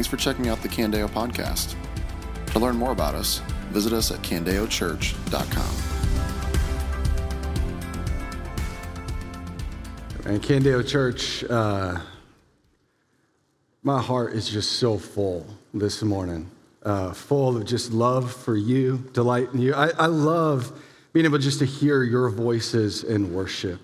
Thanks for checking out the Candeo podcast. To learn more about us, visit us at candeochurch.com. And Candeo Church, uh, my heart is just so full this morning, uh, full of just love for you, delight in you. I, I, love being able just to hear your voices in worship.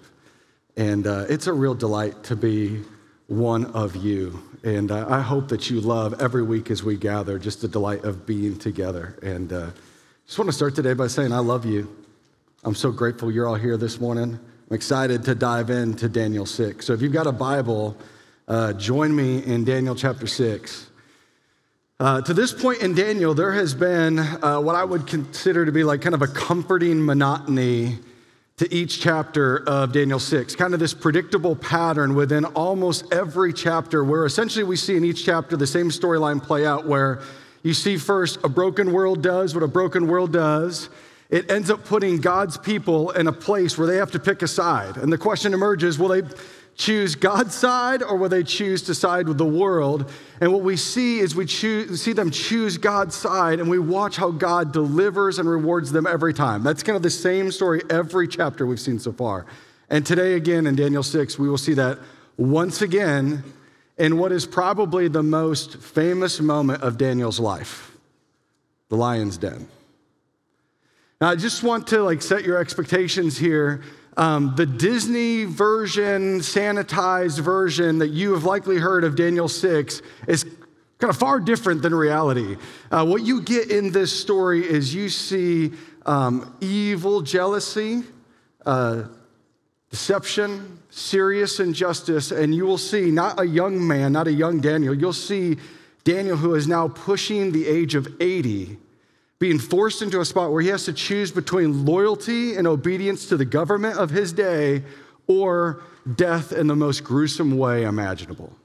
And uh, it's a real delight to be one of you. And uh, I hope that you love every week as we gather, just the delight of being together. And uh, just want to start today by saying, I love you. I'm so grateful you're all here this morning. I'm excited to dive into Daniel 6. So if you've got a Bible, uh, join me in Daniel chapter 6. Uh, to this point in Daniel, there has been uh, what I would consider to be like kind of a comforting monotony to each chapter of Daniel 6, kind of this predictable pattern within almost every chapter, where essentially we see in each chapter the same storyline play out, where you see first a broken world does what a broken world does it ends up putting God's people in a place where they have to pick a side. And the question emerges will they choose God's side or will they choose to side with the world? And what we see is we choose, see them choose God's side and we watch how God delivers and rewards them every time. That's kind of the same story every chapter we've seen so far. And today, again, in Daniel 6, we will see that once again in what is probably the most famous moment of Daniel's life the lion's den. Now, I just want to like set your expectations here. Um, the Disney version, sanitized version that you have likely heard of Daniel 6 is kind of far different than reality. Uh, what you get in this story is you see um, evil jealousy, uh, deception, serious injustice, and you will see not a young man, not a young Daniel, you'll see Daniel who is now pushing the age of 80 being forced into a spot where he has to choose between loyalty and obedience to the government of his day or death in the most gruesome way imaginable.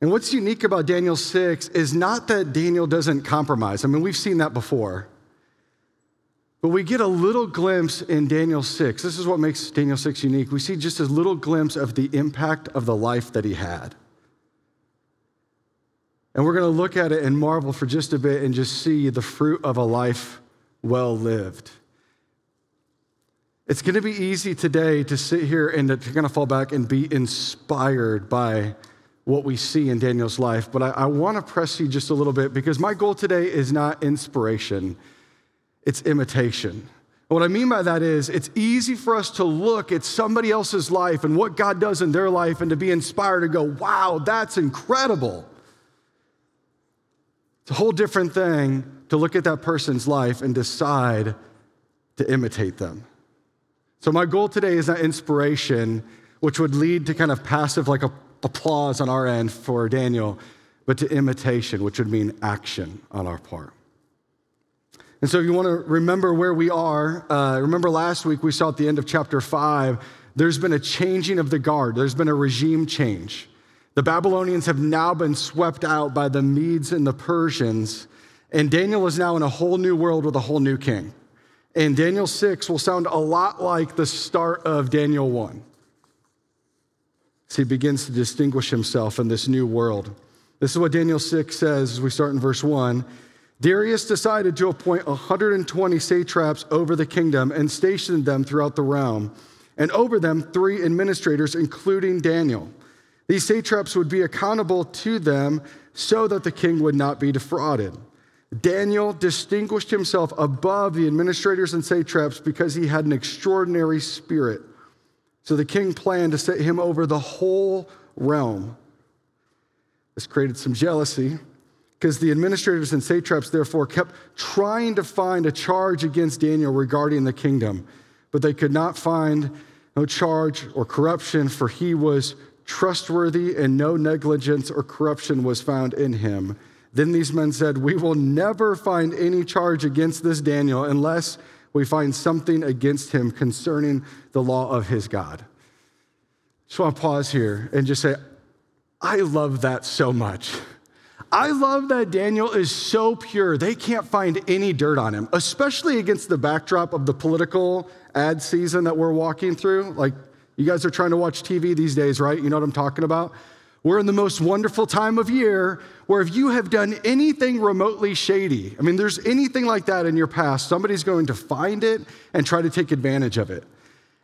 And what's unique about Daniel 6 is not that Daniel doesn't compromise. I mean, we've seen that before. But we get a little glimpse in Daniel 6. This is what makes Daniel 6 unique. We see just a little glimpse of the impact of the life that he had. And we're going to look at it and marvel for just a bit and just see the fruit of a life well lived. It's going to be easy today to sit here and to kind of fall back and be inspired by what we see in Daniel's life. But I, I want to press you just a little bit because my goal today is not inspiration, it's imitation. What I mean by that is, it's easy for us to look at somebody else's life and what God does in their life and to be inspired to go, wow, that's incredible. It's a whole different thing to look at that person's life and decide to imitate them. So, my goal today is not inspiration, which would lead to kind of passive, like a, applause on our end for Daniel, but to imitation, which would mean action on our part. And so, if you want to remember where we are, uh, remember last week we saw at the end of chapter five, there's been a changing of the guard, there's been a regime change. The Babylonians have now been swept out by the Medes and the Persians, and Daniel is now in a whole new world with a whole new king. And Daniel 6 will sound a lot like the start of Daniel 1. So he begins to distinguish himself in this new world. This is what Daniel 6 says as we start in verse 1. Darius decided to appoint 120 satraps over the kingdom and stationed them throughout the realm, and over them three administrators, including Daniel. These satraps would be accountable to them so that the king would not be defrauded. Daniel distinguished himself above the administrators and satraps because he had an extraordinary spirit. So the king planned to set him over the whole realm. This created some jealousy because the administrators and satraps, therefore, kept trying to find a charge against Daniel regarding the kingdom, but they could not find no charge or corruption, for he was trustworthy, and no negligence or corruption was found in him. Then these men said, We will never find any charge against this Daniel unless we find something against him concerning the law of his God. Want to pause here and just say, I love that so much. I love that Daniel is so pure, they can't find any dirt on him, especially against the backdrop of the political ad season that we're walking through. Like, You guys are trying to watch TV these days, right? You know what I'm talking about? We're in the most wonderful time of year where if you have done anything remotely shady, I mean, there's anything like that in your past, somebody's going to find it and try to take advantage of it.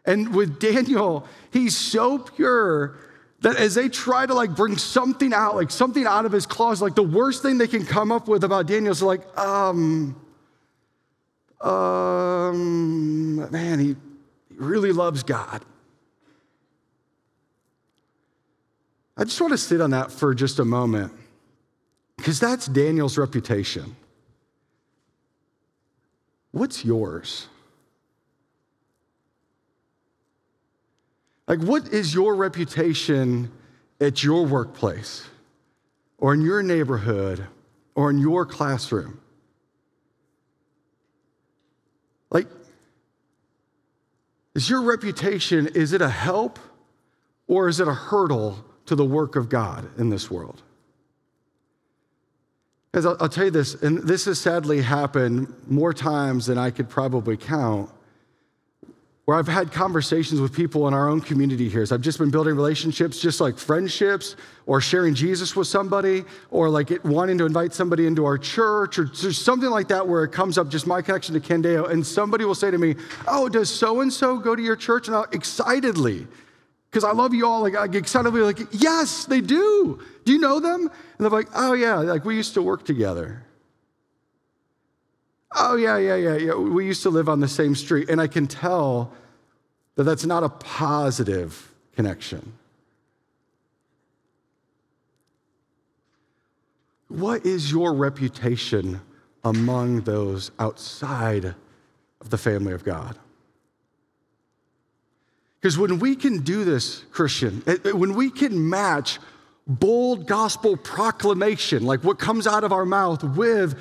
And with Daniel, he's so pure that as they try to like bring something out, like something out of his claws, like the worst thing they can come up with about Daniel is like, um, um, man, he, he really loves God. I just want to sit on that for just a moment because that's Daniel's reputation. What's yours? Like, what is your reputation at your workplace or in your neighborhood or in your classroom? Like, is your reputation, is it a help or is it a hurdle to the work of God in this world. Because I'll, tell you this, and this has sadly happened more times than I could probably count, where I've had conversations with people in our own community here. So I've just been building relationships, just like friendships, or sharing Jesus with somebody, or like wanting to invite somebody into our church, or something like that, where it comes up just my connection to Candeo, and somebody will say to me, "Oh, does so and so go to your church?" And I'll excitedly because I love you all. Like, I get excited. Be like, yes, they do. Do you know them? And they're like, oh, yeah, like we used to work together. Oh, yeah, yeah, yeah, yeah. We used to live on the same street. And I can tell that that's not a positive connection. What is your reputation among those outside of the family of God? Because when we can do this, Christian, eh, eh, when we can match bold gospel proclamation, like what comes out of our mouth, with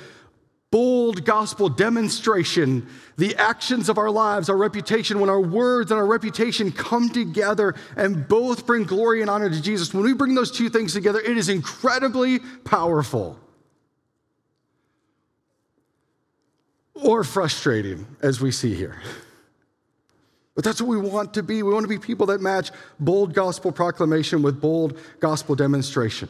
bold gospel demonstration, the actions of our lives, our reputation, when our words and our reputation come together and both bring glory and honor to Jesus, when we bring those two things together, it is incredibly powerful. Or frustrating, as we see here. But that's what we want to be. We want to be people that match bold gospel proclamation with bold gospel demonstration.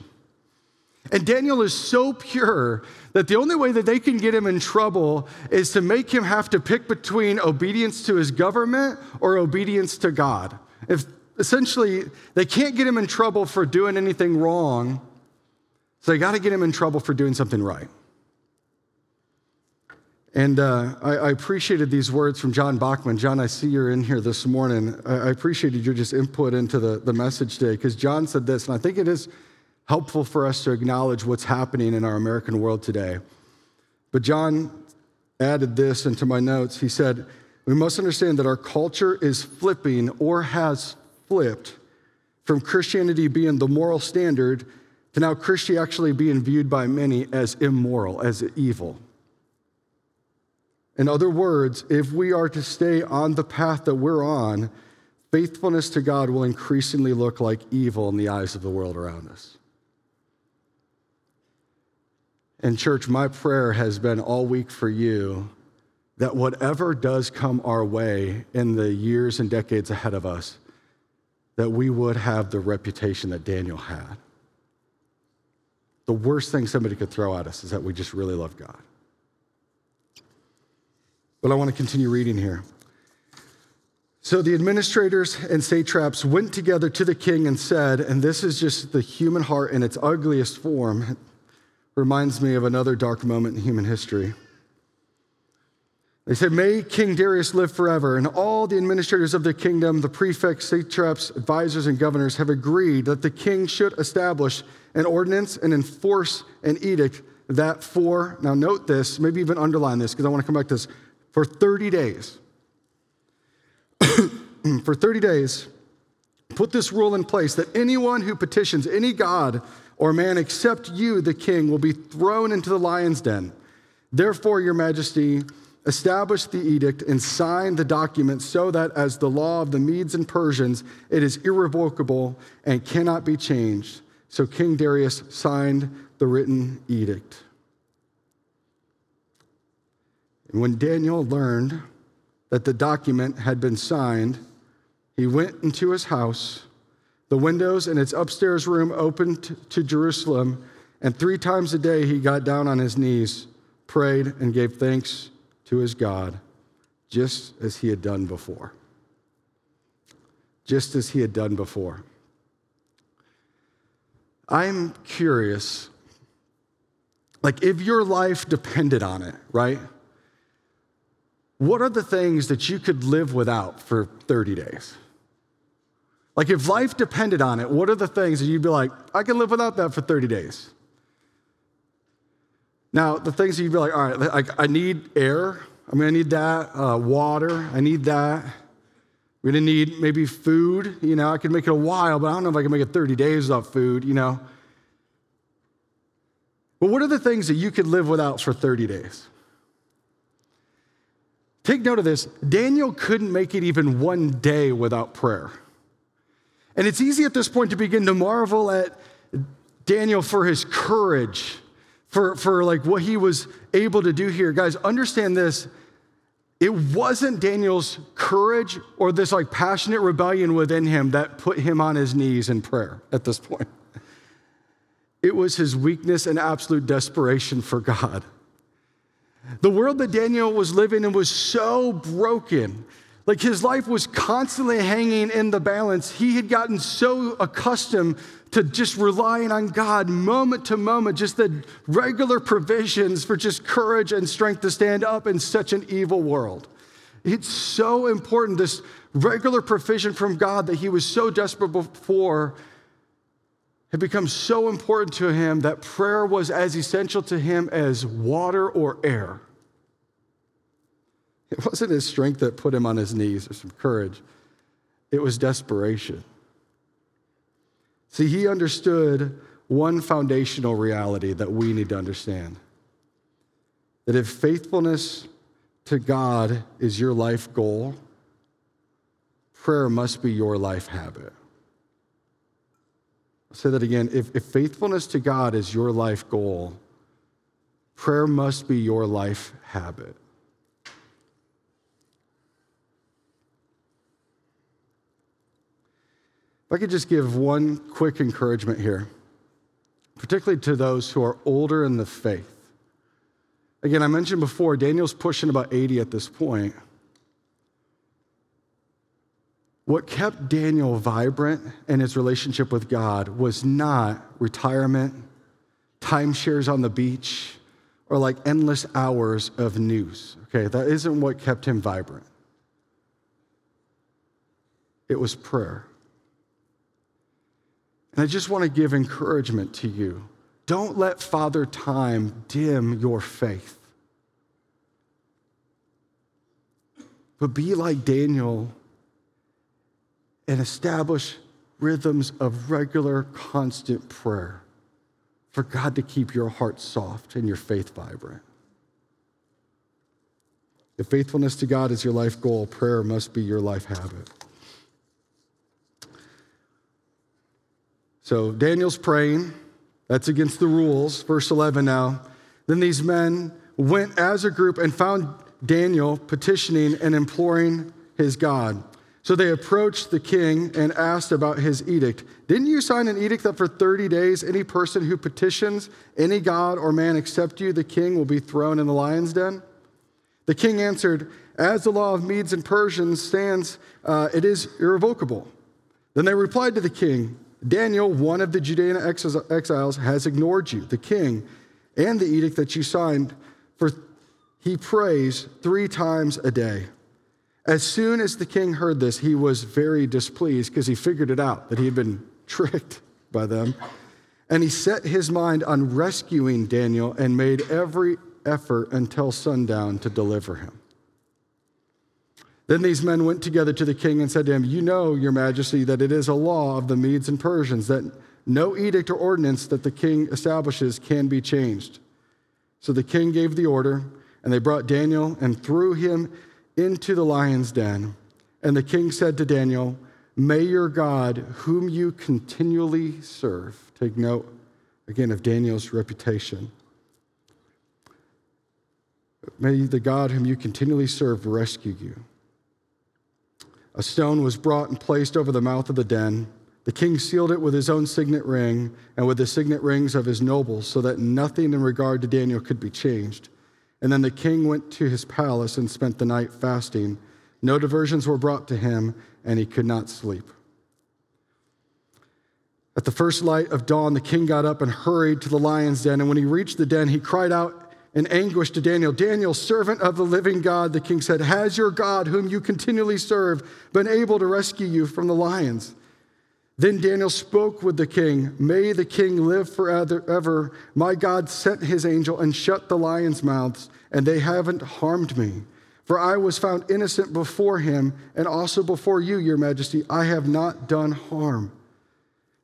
And Daniel is so pure that the only way that they can get him in trouble is to make him have to pick between obedience to his government or obedience to God. If essentially they can't get him in trouble for doing anything wrong, so they got to get him in trouble for doing something right. And uh, I, I, appreciated these words from John Bachman. John, I see you're in here this morning. I, I appreciated your just input into the, the message today because John said this, and I think it is helpful for us to acknowledge what's happening in our American world today. But John added this into my notes. He said, We must understand that our culture is flipping or has flipped from Christianity being the moral standard to now Christianity actually being viewed by many as immoral, as evil. In other words, if we are to stay on the path that we're on, faithfulness to God will increasingly look like evil in the eyes of the world around us. And, church, my prayer has been all week for you that whatever does come our way in the years and decades ahead of us, that we would have the reputation that Daniel had. The worst thing somebody could throw at us is that we just really love God. But I want to continue reading here. So the administrators and satraps went together to the king and said, and this is just the human heart in its ugliest form. It reminds me of another dark moment in human history. They said, May King Darius live forever. And all the administrators of the kingdom, the prefects, satraps, advisors, and governors have agreed that the king should establish an ordinance and enforce an edict that for, now note this, maybe even underline this because I want to come back to this, for 30 days. for 30 days, put this rule in place that anyone who petitions any god or man except you, the king, will be thrown into the lion's den. Therefore, your majesty, establish the edict and sign the document so that as the law of the Medes and Persians, it is irrevocable and cannot be changed. So King Darius signed the written edict. And when Daniel learned that the document had been signed, he went into his house. The windows in its upstairs room opened to Jerusalem, and three times a day he got down on his knees, prayed, and gave thanks to his God, just as he had done before. Just as he had done before. I'm curious, like if your life depended on it, right? What are the things that you could live without for 30 days? Like if life depended on it, what are the things that you'd be like, I can live without that for 30 days? Now, the things that you'd be like, all right, I, I need air. I'm gonna need that. Uh, water, I need that. We're gonna need maybe food. You know, I could make it a while, but I don't know if I can make it 30 days without food, you know. But what are the things that you could live without for 30 days? Take note of this Daniel couldn't make it even one day without prayer. And it's easy at this point to begin to marvel at Daniel for his courage, for, for like what he was able to do here. Guys, understand this. It wasn't Daniel's courage or this like passionate rebellion within him that put him on his knees in prayer at this point. It was his weakness and absolute desperation for God. The world that Daniel was living in was so broken like his life was constantly hanging in the balance. He had gotten so accustomed to just relying on God moment to moment, just the regular provisions for just courage and strength to stand up in such an evil world. It's so important, this regular provision from God that he was so desperate before had become so important to him that prayer was as essential to him as water or air. It wasn't his strength that put him on his knees or some courage, it was desperation. See, he understood one foundational reality that we need to understand that if faithfulness to God is your life goal, prayer must be your life habit. I'll say that again. If, if faithfulness to God is your life goal, prayer must be your life habit. If I could just give one quick encouragement here, particularly to those who are older in the faith. Again, I mentioned before, Daniel's pushing about 80 at this point. What kept Daniel vibrant in his relationship with God was not retirement, timeshares on the beach, or like endless hours of news. Okay, that isn't what kept him vibrant. It was prayer. And I just want to give encouragement to you. Don't let Father Time dim your faith. But be like Daniel and establish rhythms of regular, constant prayer for God to keep your heart soft and your faith vibrant. If faithfulness to God is your life goal, prayer must be your life habit. So Daniel's praying. That's against the rules. Verse 11 now. Then these men went as a group and found Daniel petitioning and imploring his God. So they approached the king and asked about his edict. Didn't you sign an edict that for 30 days any person who petitions any god or man except you, the king, will be thrown in the lion's den? The king answered, As the law of Medes and Persians stands, uh, it is irrevocable. Then they replied to the king, Daniel, one of the Judean exiles, has ignored you, the king, and the edict that you signed, for he prays three times a day. As soon as the king heard this, he was very displeased because he figured it out that he had been tricked by them. And he set his mind on rescuing Daniel and made every effort until sundown to deliver him. Then these men went together to the king and said to him, You know, your majesty, that it is a law of the Medes and Persians that no edict or ordinance that the king establishes can be changed. So the king gave the order, and they brought Daniel and threw him into the lion's den. And the king said to Daniel, May your God, whom you continually serve, take note again of Daniel's reputation. May the God whom you continually serve rescue you. A stone was brought and placed over the mouth of the den. The king sealed it with his own signet ring and with the signet rings of his nobles, so that nothing in regard to Daniel could be changed. And then the king went to his palace and spent the night fasting. No diversions were brought to him, and he could not sleep. At the first light of dawn, the king got up and hurried to the lion's den. And when he reached the den, he cried out in anguish to Daniel, Daniel, servant of the living God, the king said, Has your God, whom you continually serve, been able to rescue you from the lions? Then Daniel spoke with the king, May the king live forever. My God sent his angel and shut the lions' mouths, and they haven't harmed me. For I was found innocent before him, and also before you, your majesty. I have not done harm.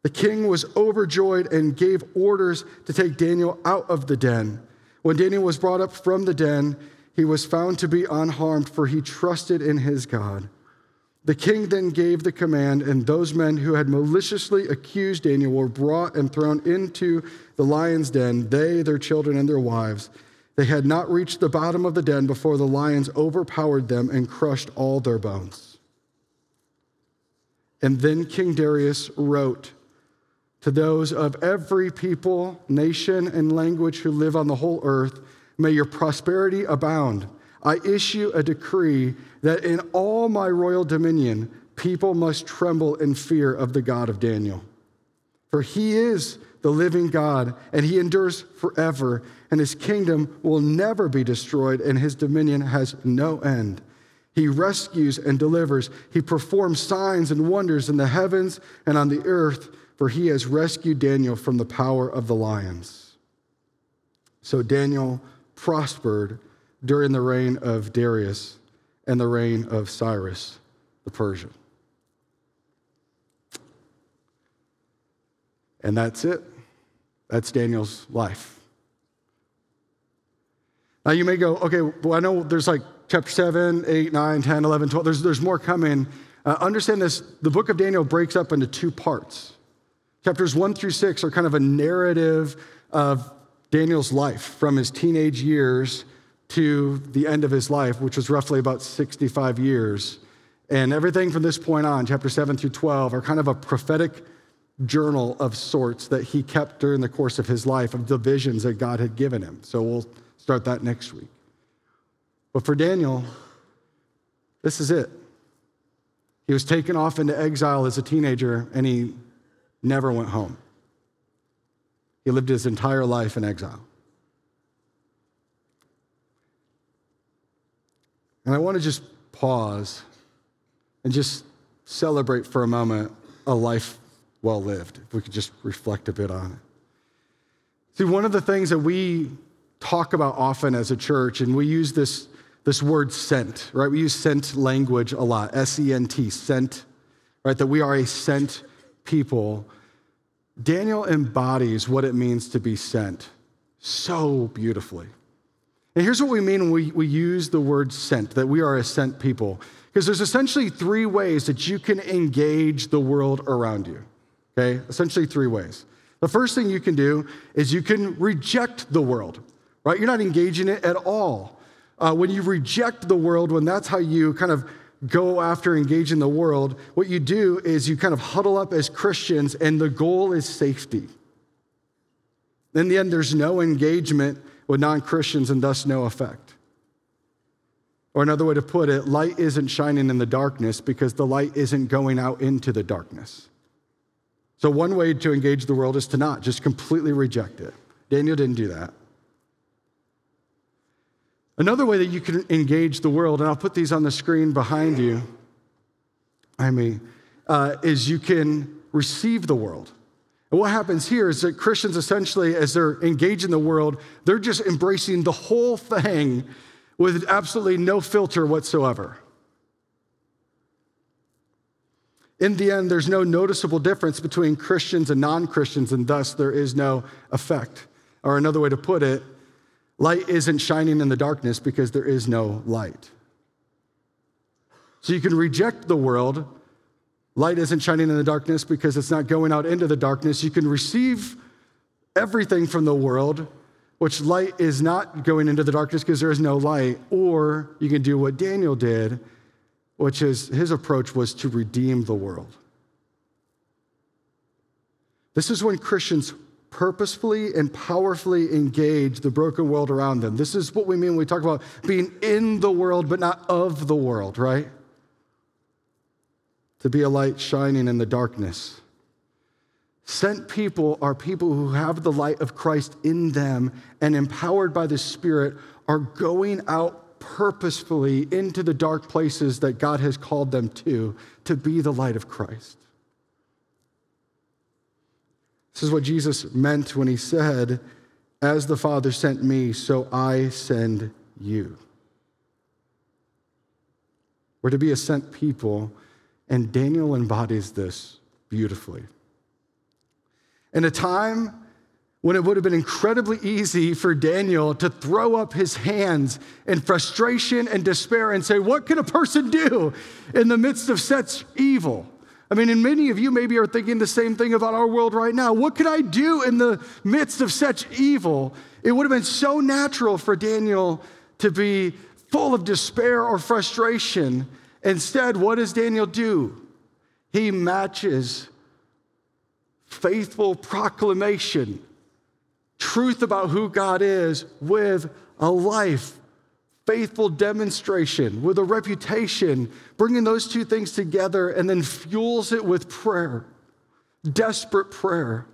The king was overjoyed and gave orders to take Daniel out of the den. When Daniel was brought up from the den, he was found to be unharmed, for he trusted in his God. The king then gave the command, and those men who had maliciously accused Daniel were brought and thrown into the lion's den, they, their children, and their wives. They had not reached the bottom of the den before the lions overpowered them and crushed all their bones. And then King Darius wrote, to those of every people, nation, and language who live on the whole earth, may your prosperity abound. I issue a decree that in all my royal dominion, people must tremble in fear of the God of Daniel. For he is the living God, and he endures forever, and his kingdom will never be destroyed, and his dominion has no end. He rescues and delivers. He performs signs and wonders in the heavens and on the earth for he has rescued Daniel from the power of the lions. So Daniel prospered during the reign of Darius and the reign of Cyrus the Persian. And that's it. That's Daniel's life. Now you may go, okay, well, I know there's like chapter 7, 8, 9, 10, 11, 12. There's, there's more coming. Uh, understand this the book of Daniel breaks up into two parts. Chapters one through six are kind of a narrative of Daniel's life from his teenage years to the end of his life, which was roughly about 65 years. And everything from this point on, chapter 7 through 12, are kind of a prophetic journal of sorts that he kept during the course of his life of the visions that God had given him. So we'll start that next week. But for Daniel, this is it. He was taken off into exile as a teenager and he never went home. He lived his entire life in exile. And I want to just pause and just celebrate for a moment a life well lived, if we could just reflect a bit on it. See, one of the things that we talk about often as a church, and we use this, this word sent, right? We use sent language a lot, S E N T, sent, right? That we are a sent people, Daniel embodies what it means to be sent so beautifully. And here's what we mean when we, we use the word sent, that we are a sent people. Because there's essentially three ways that you can engage the world around you. Okay? Essentially, three ways. The first thing you can do is you can reject the world, right? You're not engaging it at all. Uh, when you reject the world, when that's how you kind of go after engaging the world, what you do is you kind of huddle up as Christians, and the goal is safety. In the end, there's no engagement with non Christians and thus no effect. Or another way to put it, light isn't shining in the darkness because the light isn't going out into the darkness. So, one way to engage the world is to not, just completely reject it. Daniel didn't do that. Another way that you can engage the world, and I'll put these on the screen behind you, I mean, uh, is you can receive the world. And what happens here is that Christians essentially, as they're engaging the world, they're just embracing the whole thing with absolutely no filter whatsoever. In the end, there's no noticeable difference between Christians and non Christians, and thus there is no effect. Or another way to put it, Light isn't shining in the darkness because there is no light. So you can reject the world. Light isn't shining in the darkness because it's not going out into the darkness. You can receive everything from the world, which light is not going into the darkness because there is no light. Or you can do what Daniel did which is his approach was to redeem the world. This is when Christians purposefully and powerfully engage the broken world around them. This is what we mean when we talk about being in the world, but not of the world, right? To be a light shining in the darkness. Sent people are people who have the light of Christ in them and empowered by the Spirit are going out purposefully into the dark places that God has called them to, to be the light of Christ. This is what Jesus meant when he said, As the Father sent me, so I send you. We're to be a sent people, and Daniel embodies this beautifully. In a time when it would have been incredibly easy for Daniel to throw up his hands in frustration and despair and say, What can a person do in the midst of such evil? I mean, and many of you maybe are thinking the same thing about our world right now. What can I do in the midst of such evil? It would have been so natural for Daniel to be full of despair or frustration. Instead, what does Daniel do? He matches faithful proclamation, truth about who God is, with a life faithful demonstration, with a reputation, bringing those two things together and then fuels it with prayer, desperate prayer.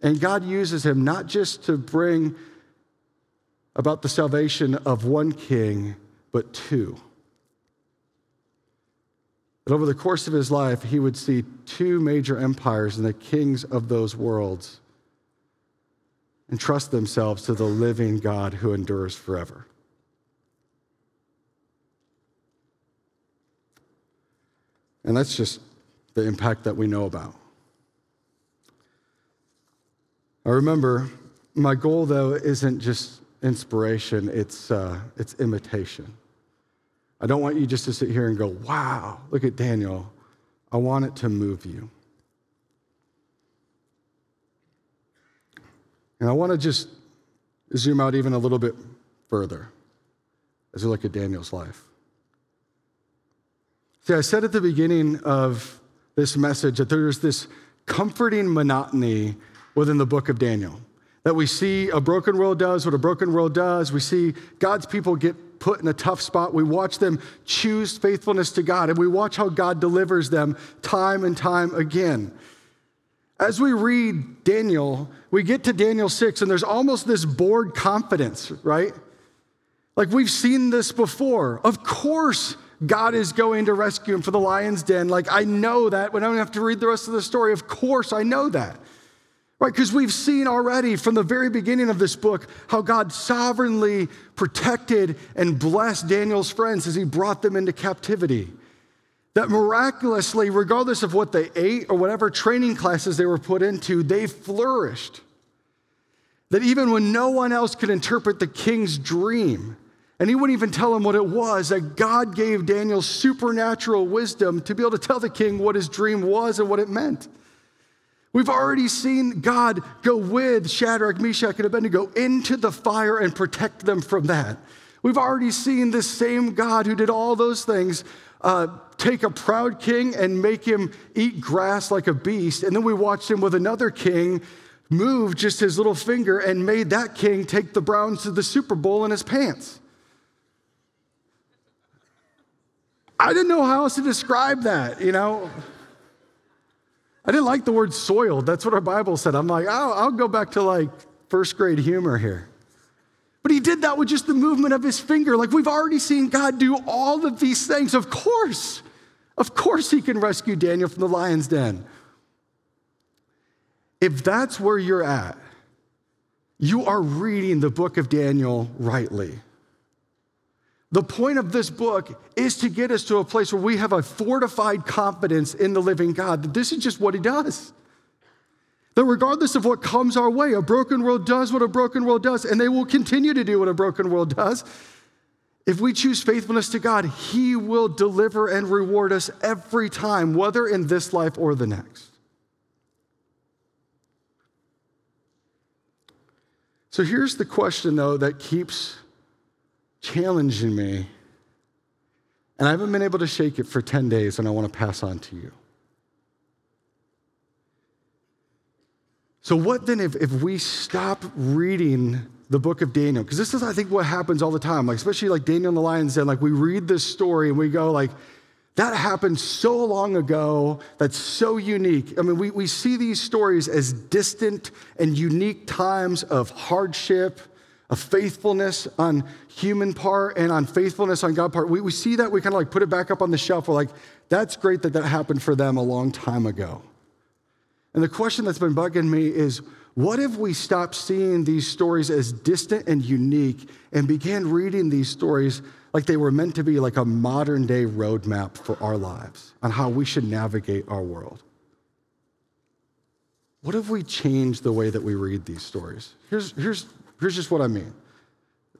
And God uses him not just to bring about the salvation of one king, but two. But over the course of his life, he would see two major empires and the kings of those worlds entrust themselves to the living God who endures forever. And that's just the impact that we know about. I remember my goal, though, isn't just inspiration, it's, uh, it's imitation. I don't want you just to sit here and go, wow, look at Daniel. I want it to move you. And I want to just zoom out even a little bit further as we look at Daniel's life. See, I said at the beginning of this message that there's this comforting monotony within the book of Daniel. That we see a broken world does what a broken world does. We see God's people get put in a tough spot. We watch them choose faithfulness to God, and we watch how God delivers them time and time again. As we read Daniel, we get to Daniel 6, and there's almost this bored confidence, right? Like we've seen this before. Of course, God is going to rescue him for the lion's den. Like, I know that. We don't have to read the rest of the story. Of course, I know that. Right? Because we've seen already from the very beginning of this book how God sovereignly protected and blessed Daniel's friends as he brought them into captivity. That miraculously, regardless of what they ate or whatever training classes they were put into, they flourished. That even when no one else could interpret the king's dream, and he wouldn't even tell him what it was, that God gave Daniel supernatural wisdom to be able to tell the king what his dream was and what it meant. We've already seen God go with Shadrach, Meshach, and Abednego into the fire and protect them from that. We've already seen this same God who did all those things uh, take a proud king and make him eat grass like a beast. And then we watched him with another king move just his little finger and made that king take the Browns to the Super Bowl in his pants. I didn't know how else to describe that, you know. I didn't like the word soiled. That's what our Bible said. I'm like, oh, I'll go back to like first grade humor here. But he did that with just the movement of his finger. Like we've already seen God do all of these things. Of course, of course, he can rescue Daniel from the lion's den. If that's where you're at, you are reading the book of Daniel rightly. The point of this book is to get us to a place where we have a fortified confidence in the living God that this is just what He does. That regardless of what comes our way, a broken world does what a broken world does, and they will continue to do what a broken world does. If we choose faithfulness to God, He will deliver and reward us every time, whether in this life or the next. So here's the question, though, that keeps challenging me And I haven't been able to shake it for 10 days, and I want to pass on to you. So, what then if, if we stop reading the book of Daniel? Because this is, I think, what happens all the time, like especially like Daniel and the Lion's Den. Like we read this story and we go like, that happened so long ago. That's so unique. I mean, we, we see these stories as distant and unique times of hardship, of faithfulness on human part and on faithfulness on God part. We, we see that, we kind of like put it back up on the shelf. We're like, that's great that that happened for them a long time ago. And the question that's been bugging me is what if we stopped seeing these stories as distant and unique and began reading these stories like they were meant to be like a modern day roadmap for our lives on how we should navigate our world? What if we change the way that we read these stories? Here's, here's, here's just what I mean.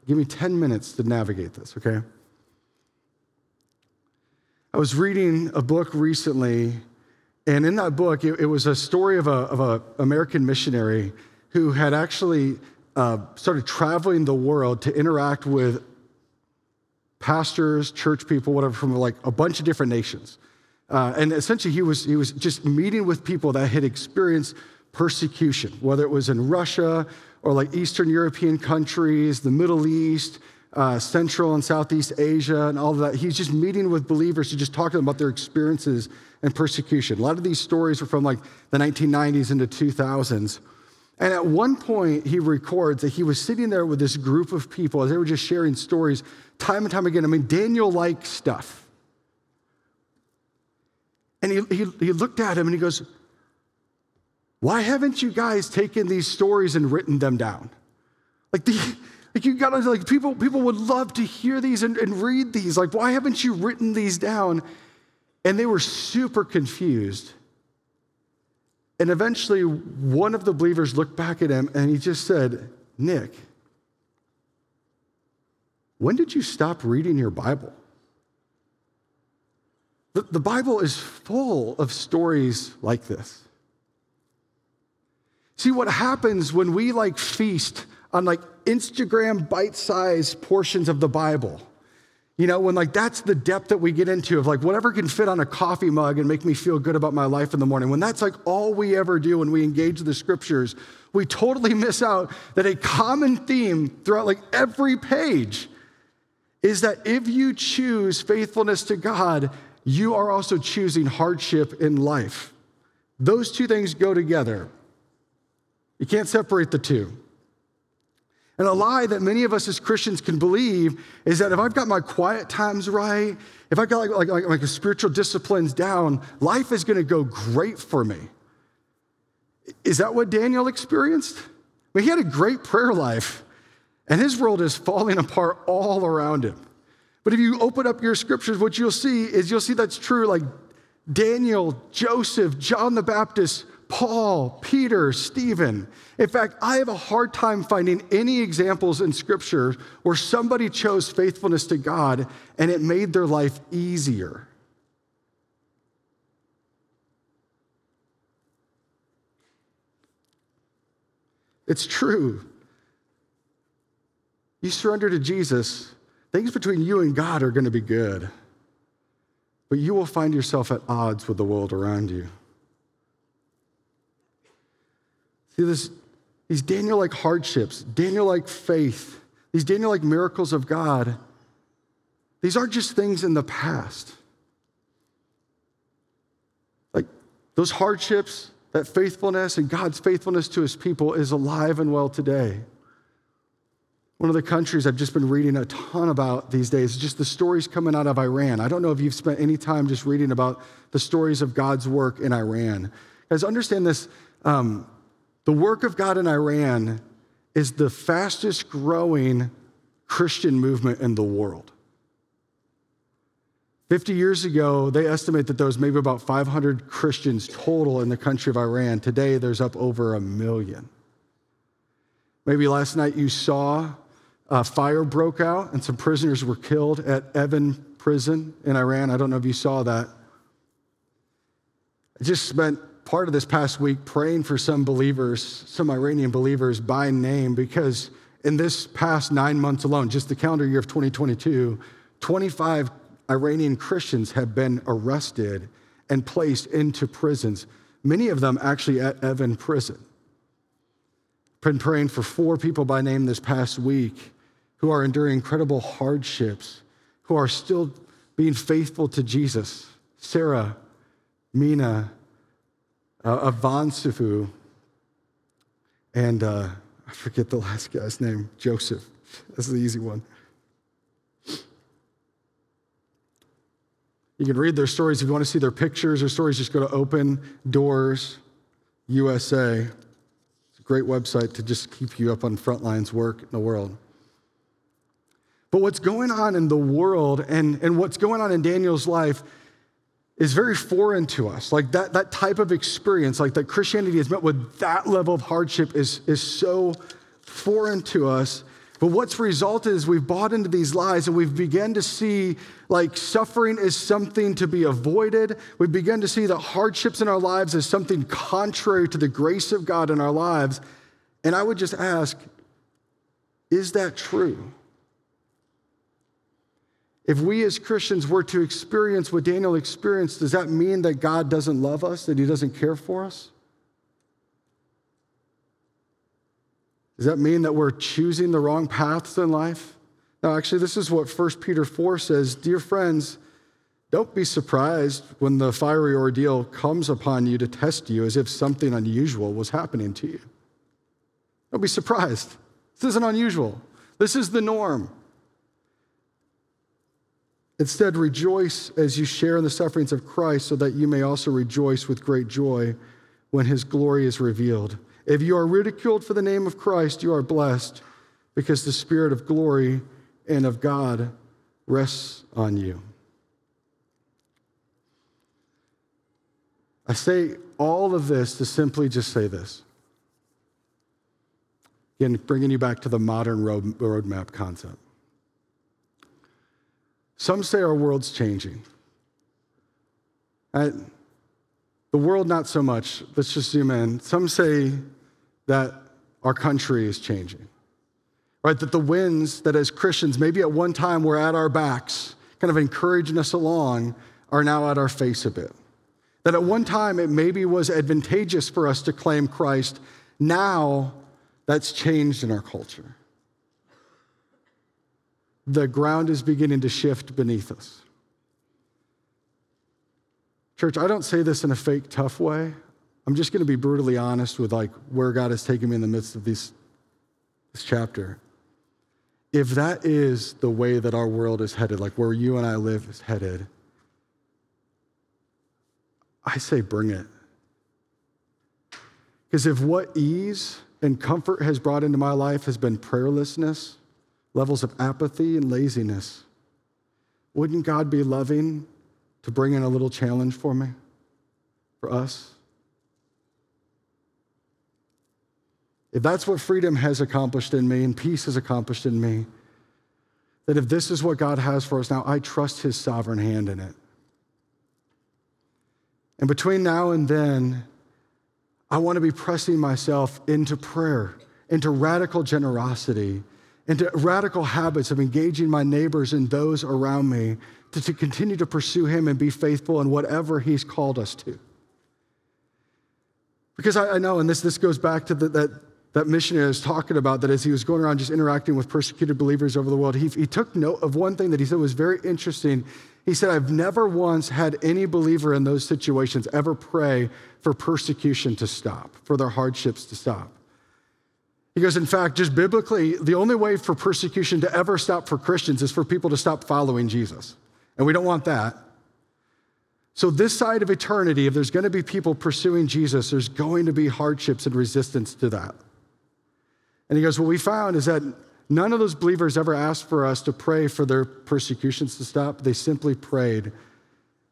Give me 10 minutes to navigate this, okay? I was reading a book recently and in that book, it, it was a story of an of a American missionary who had actually uh, started traveling the world to interact with pastors, church people, whatever, from like a bunch of different nations. Uh, and essentially, he was, he was just meeting with people that had experienced persecution, whether it was in Russia or like Eastern European countries, the Middle East, uh, Central and Southeast Asia, and all of that. He's just meeting with believers to just talk to them about their experiences and persecution. A lot of these stories are from like the 1990s into 2000s. And at one point, he records that he was sitting there with this group of people as they were just sharing stories time and time again. I mean, Daniel like stuff. And he, he, he looked at him and he goes, Why haven't you guys taken these stories and written them down? Like, the, like you gotta, like, people, people would love to hear these and, and read these. Like, why haven't you written these down? And they were super confused. And eventually, one of the believers looked back at him and he just said, Nick, when did you stop reading your Bible? The, the Bible is full of stories like this. See, what happens when we like feast on like Instagram bite sized portions of the Bible you know, when like that's the depth that we get into of like whatever can fit on a coffee mug and make me feel good about my life in the morning, when that's like all we ever do when we engage the scriptures, we totally miss out that a common theme throughout like every page is that if you choose faithfulness to God, you are also choosing hardship in life. Those two things go together. You can't separate the two. And a lie that many of us as Christians can believe is that if I've got my quiet times right, if I've got like, like, like, spiritual disciplines down, life is going to go great for me. Is that what Daniel experienced? I mean, he had a great prayer life, and his world is falling apart all around him. But if you open up your scriptures, what you'll see is you'll see that's true. Like Daniel, Joseph, John the Baptist, Paul, Peter, Stephen. In fact, I have a hard time finding any examples in Scripture where somebody chose faithfulness to God and it made their life easier. It's true. You surrender to Jesus, things between you and God are going to be good. But you will find yourself at odds with the world around you. See, this, these Daniel like hardships, Daniel like faith, these Daniel like miracles of God, these aren't just things in the past. Like those hardships, that faithfulness and God's faithfulness to his people is alive and well today. One of the countries I've just been reading a ton about these days is just the stories coming out of Iran. I don't know if you've spent any time just reading about the stories of God's work in Iran. Guys, understand this. Um, the work of God in Iran is the fastest growing Christian movement in the world. 50 years ago, they estimate that there was maybe about 500 Christians total in the country of Iran. Today, there's up over a million. Maybe last night you saw a fire broke out and some prisoners were killed at Evin prison in Iran. I don't know if you saw that. I just spent part of this past week praying for some believers, some Iranian believers by name, because in this past nine months alone, just the calendar year of 2022, 25 Iranian Christians have been arrested and placed into prisons, many of them actually at Evin prison. Been praying for four people by name this past week who are enduring incredible hardships, who are still being faithful to Jesus. Sarah, Mina, uh, Avansifu, and uh, I forget the last guy's name, Joseph. That's the easy one. You can read their stories. If you want to see their pictures or stories, just go to Open Doors USA. It's a great website to just keep you up on frontlines work in the world. But what's going on in the world and, and what's going on in Daniel's life is very foreign to us. Like that, that type of experience, like that Christianity has met with that level of hardship is, is so foreign to us. But what's resulted is we've bought into these lies and we've begun to see like suffering is something to be avoided. We've begun to see that hardships in our lives is something contrary to the grace of God in our lives. And I would just ask, is that true? If we as Christians were to experience what Daniel experienced, does that mean that God doesn't love us, that he doesn't care for us? Does that mean that we're choosing the wrong paths in life? Now, actually, this is what 1 Peter 4 says Dear friends, don't be surprised when the fiery ordeal comes upon you to test you as if something unusual was happening to you. Don't be surprised. This isn't unusual, this is the norm. Instead, rejoice as you share in the sufferings of Christ, so that you may also rejoice with great joy when his glory is revealed. If you are ridiculed for the name of Christ, you are blessed, because the Spirit of glory and of God rests on you. I say all of this to simply just say this. Again, bringing you back to the modern road, roadmap concept. Some say our world's changing. the world, not so much. Let's just zoom in. Some say that our country is changing, right? That the winds that as Christians, maybe at one time were at our backs, kind of encouraging us along, are now at our face a bit. That at one time it maybe was advantageous for us to claim Christ. Now that's changed in our culture the ground is beginning to shift beneath us. Church, I don't say this in a fake, tough way. I'm just going to be brutally honest with like where God has taken me in the midst of these, this chapter. If that is the way that our world is headed, like where you and I live is headed, I say bring it. Because if what ease and comfort has brought into my life has been prayerlessness, levels of apathy and laziness. Wouldn't God be loving to bring in a little challenge for me, for us? If that's what freedom has accomplished in me and peace has accomplished in me, that if this is what God has for us now, I trust his sovereign hand in it. And between now and then, I want to be pressing myself into prayer, into radical generosity, into radical habits of engaging my neighbors and those around me to, to continue to pursue Him and be faithful in whatever He's called us to. Because I, I know, and this, this goes back to the, that, that missionary I was talking about, that as he was going around just interacting with persecuted believers over the world, he, he took note of one thing that he said was very interesting. He said, I've never once had any believer in those situations ever pray for persecution to stop, for their hardships to stop. He goes, in fact, just biblically, the only way for persecution to ever stop for Christians is for people to stop following Jesus. And we don't want that. So, this side of eternity, if there's going to be people pursuing Jesus, there's going to be hardships and resistance to that. And he goes, What we found is that none of those believers ever asked for us to pray for their persecutions to stop. They simply prayed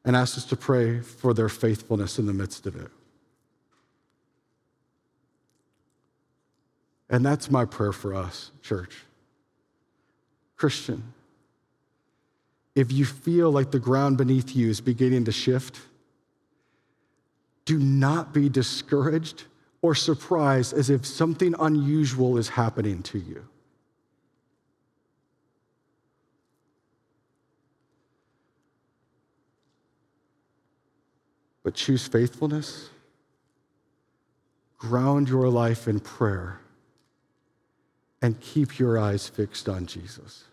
and asked us to pray for their faithfulness in the midst of it. And that's my prayer for us, church. Christian, if you feel like the ground beneath you is beginning to shift, do not be discouraged or surprised as if something unusual is happening to you. But choose faithfulness, ground your life in prayer and keep your eyes fixed on Jesus.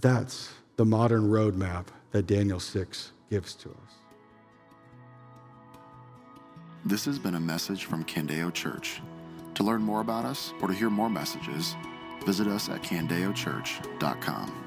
That's the modern roadmap that Daniel 6 gives to us. This has been a message from Candeo Church. To learn more about us or to hear more messages, visit us at candeochurch.com.